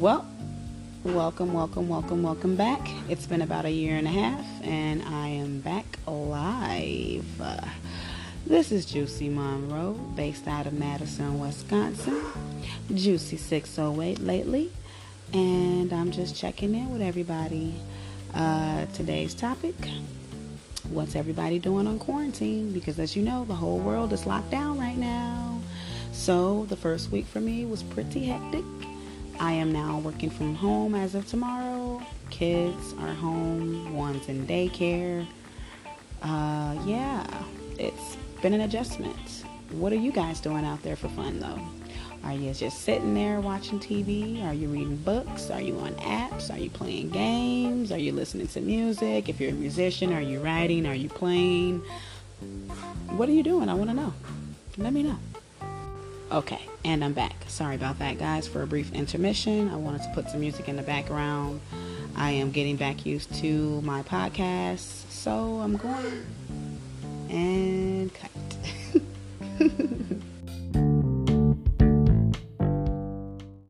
Well, welcome, welcome, welcome, welcome back. It's been about a year and a half, and I am back live. Uh, this is Juicy Monroe, based out of Madison, Wisconsin. Juicy 608 lately, and I'm just checking in with everybody. Uh, today's topic what's everybody doing on quarantine? Because as you know, the whole world is locked down right now. So the first week for me was pretty hectic. I am now working from home as of tomorrow. Kids are home, one's in daycare. Uh, yeah, it's been an adjustment. What are you guys doing out there for fun though? Are you just sitting there watching TV? Are you reading books? Are you on apps? Are you playing games? Are you listening to music? If you're a musician, are you writing? Are you playing? What are you doing? I want to know. Let me know. Okay, and I'm back. Sorry about that, guys, for a brief intermission. I wanted to put some music in the background. I am getting back used to my podcast, so I'm going and cut.